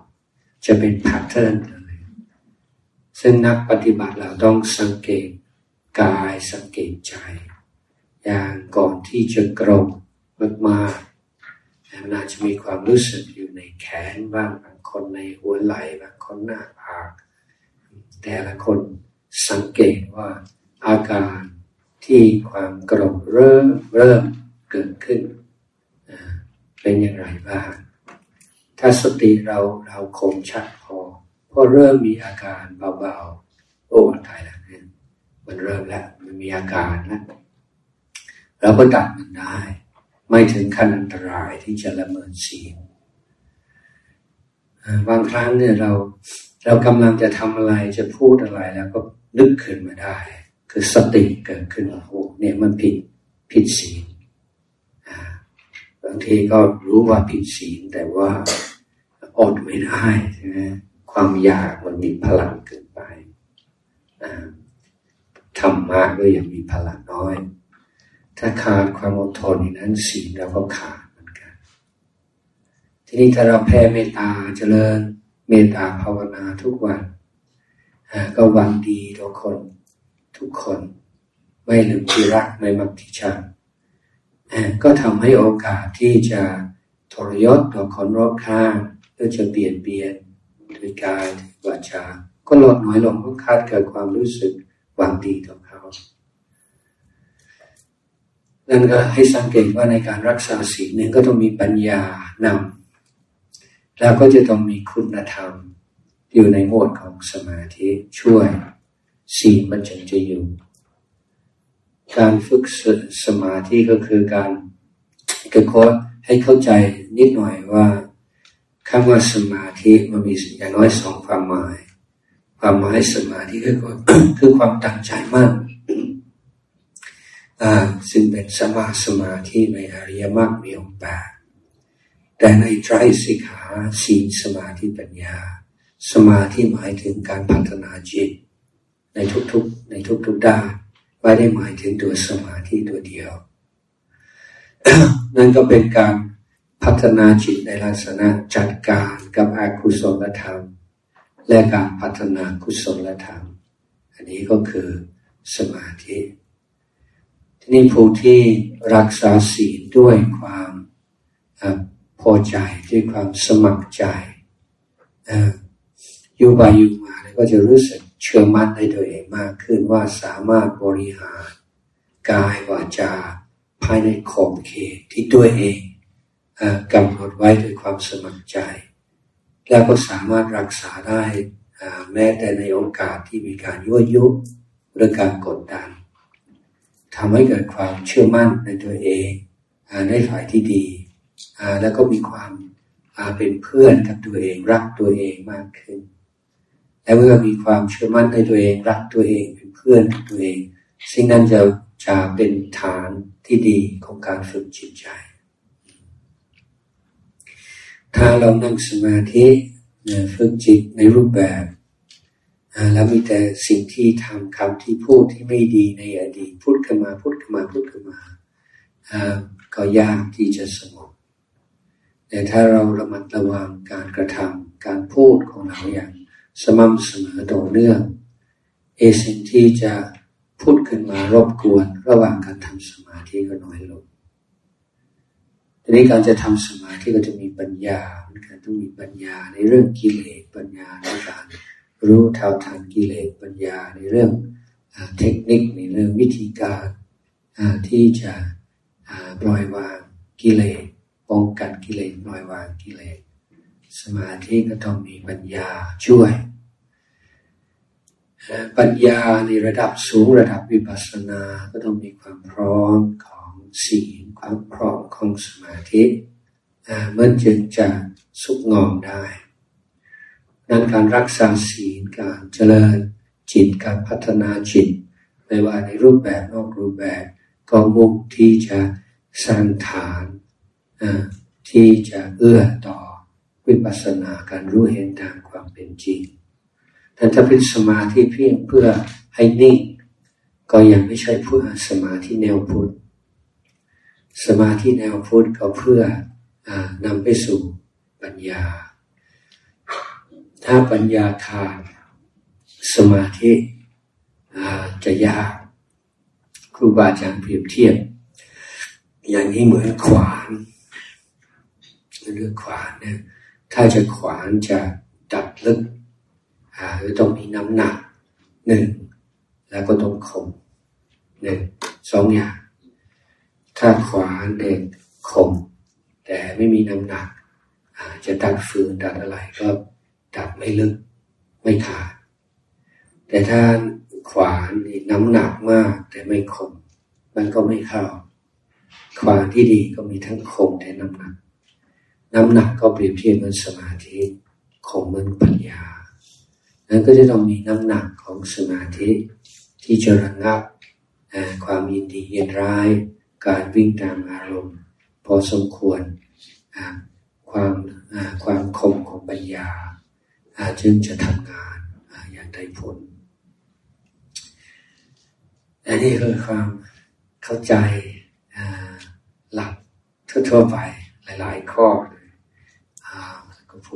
จะเป็นแพทเทิร์นเลยซึ่งนักปฏิบัติเราต้องสังเกตกายสังเกตใจ อย่างก่อนที่จะกรมมากๆมันอาจจะมีความรู้สึกอยู่ในแขนบ้างบางคนในหัวไหล่บางคนหน้าผากแต่ละคนสังเกตว่าอาการที่ความกรมเริ่มเริ่มเกิดขึ้น เป็นอย่างไรบ้าง ถ้าสติเราเราคงชัดพอพอเริ่มมีอาการเบาๆโอ้ตายแล้วเนี่ยมันเริ่มแล้ว มันมีอาการแล้วเราก็ดับมันได้ ไม่ถึงขั้นอันตรายที่จะละเมิดศีลบางครั้งเนี่ยเราเรากำลังจะทำอะไรจะพูดอะไรแล้วก็นึกขึ้นมาได้ คือสติเกิดขึ้นโอ้เนี่ยมันผิดผิดศีล บางทีก็รู้ว่าผิดศีลแต่ว่าอดไม่ได้ใช่ไหมความอยากมันมีพลังเกินไปทำมากก็ยังมีพลังน้อย ถ้าขาดความอดทนนั้นศีลเราก็ขาดเหมือนกัน ทีนี้ถ้าเราแผ่เมตตาเจริญเมตตาภาวนาทุกวันก็หวังดีต่อคน ทุกคน ไม่ลืมที่รักไม่มักที่ชัง ก็ทำให้โอกาสที่จะทรยศต่อคนรอบข้างหรือจะเปลี่ยนเบียนด้วยกายวาจา ก็ลดน้อยลงเพราะคาดเกิดความรู้สึกหวังดีต่อเขา นั่นก็ให้สังเกตว่าในการรักษาศีลเนี่ยก็ต้องมีปัญญานำแล้วก็จะต้องมีคุณธรรม อยู่ในโหมดของสมาธิช่วยศีลมันจึงจะอยู่ การฝึกสมาธิก็คือการก็ขอให้เข้าใจนิดหน่อยว่าคำว่าสมาธิมันมีอย่างน้อยสองความหมาย ความหมายสมาธิคือคือความตั้งใจมั่นซึ่งเป็นสมาสมาธิในอริยมรรคมีองค์แปดแต่ในไตรสิกขาสีสมาธิปัญญา สมาธิหมายถึงการพัฒนาจิต ในทุกๆ ในทุกๆด้าน ไม่ได้หมายถึงตัวสมาธิตัวเดียว นั่นก็เป็นการพัฒนาจิตในลักษณะจัดการกับอกุศลธรรม และการพัฒนากุศลธรรม อันนี้ก็คือสมาธิ ที่นี้ผู้ที่รักษาศีลด้วยความพอใจด้วยความสมัครใจอยู่ไปอยู่มาก็จะรู้สึก เชื่อมั่นในตัวเองมากขึ้นว่าสามารถบริหารกายวาจา ภายในขอบเขตที่ตัวเองกำหนดไว้ด้วยความสมัครใจ แล้วก็สามารถรักษาได้แม้แต่ในโอกาสที่มีการยั่วยุหรือการกดดันทำให้เกิดความเชื่อมั่นในตัวเองในฝ่ายที่ดี แล้วก็มีความเป็นเพื่อนกับตัวเองรักตัวเองมากขึ้น และเมื่อมีความเชื่อมั่นในตัวเองรักตัวเองเป็นเพื่อนตัวเอง สิ่งนั้นจะจะเป็นฐานที่ดีของการฝึกจิตใจ ถ้าเรานั่งสมาธิฝึกจิตในรูปแบบแล้วมีแต่สิ่งที่ทำคำที่พูดที่ไม่ดีในอดีตพูดขึ้นมาพูดขึ้นมาพูดขึ้นมาก็ยากที่จะสงบแต่ถ้าเราระมัดระวังการกระทำการพูดของเราอย่าง สม่ำเสมอต่อเนื่องเอสิ่งที่จะพูดขึ้นมารบกวนระหว่างการทำสมาธิก็น้อยลงทีนี้การจะทำสมาธิก็จะมีปัญญาการต้องมีปัญญาในเรื่องกิเลสปัญญาในการรู้เท่าทันกิเลสปัญญาในเรื่องเทคนิคในเรื่องวิธีการที่จะปล่อยวางกิเลสป้องกันกิเลสปล่อยวางกิเลส มาธิก็ต้องมีปัญญาช่วย ปัญญาในระดับสูงระดับวิปัสสนา ก็ต้องมีความพร้อมของศีลความพร้อมของสมาธิมื่อจึงจะสุขงอมได้นั้นการรักษาศีลการเจริญจิตการพัฒนาจิต ไม่ว่าในรูปแบบนอกรูปแบบ ก็มุ่งที่จะสร้างฐานที่จะเอื้อต่อ วิปัสสนาการรู้เห็นตามความเป็นจริง แต่ถ้าเป็นสมาธิเพียงเพื่อให้นิ่ง ก็ยังไม่ใช่เพื่อสมาธิแนวพุทธ สมาธิแนวพุทธก็เพื่อนำไปสู่ปัญญา ถ้าปัญญาขาดสมาธิจะยาก ครูบาอาจารย์เปรียบเทียบ อย่างนี้เหมือนขวานเรื่องขวานเนี่ย ถ้าจะขวานจะตัดลึกอ่าต้องมีน้ำหนักหนึ่งแล้วก็ต้องคมหนึ่งสองอย่าง ถ้าขวานเด็กคม แต่ไม่มีน้ำหนักจะตัดฟืนตัดอะไรก็ตัดไม่ลึกไม่ขาแต่ถ้าขวานนี่น้ำหนักมากแต่ไม่คม มันก็ไม่เข้า ขวานที่ดีก็มีทั้งคมแต่น้ำหนัก น้ำหนักก็เปรียบเทียบเหมือนสมาธิคมเหมือนปัญญา นั้นก็จะต้องมีน้ำหนักของสมาธิที่จะระงับความยินดียินร้าย การวิ่งตามอารมณ์ พอสมควรความความคมของปัญญาจึงจะทำงานอย่างได้ผล อันนี้คือความเข้าใจหลักทั่วๆไปหลาย ๆ ข้อ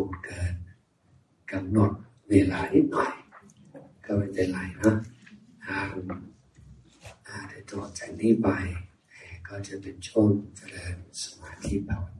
เลยก็พูดเกินกำหนดเวลานิดหน่อย ก็ไม่เป็นไรนะแต่ต่อจากนี้ไป ก็จะเป็นช่วงเจริญสมาธิภาวนา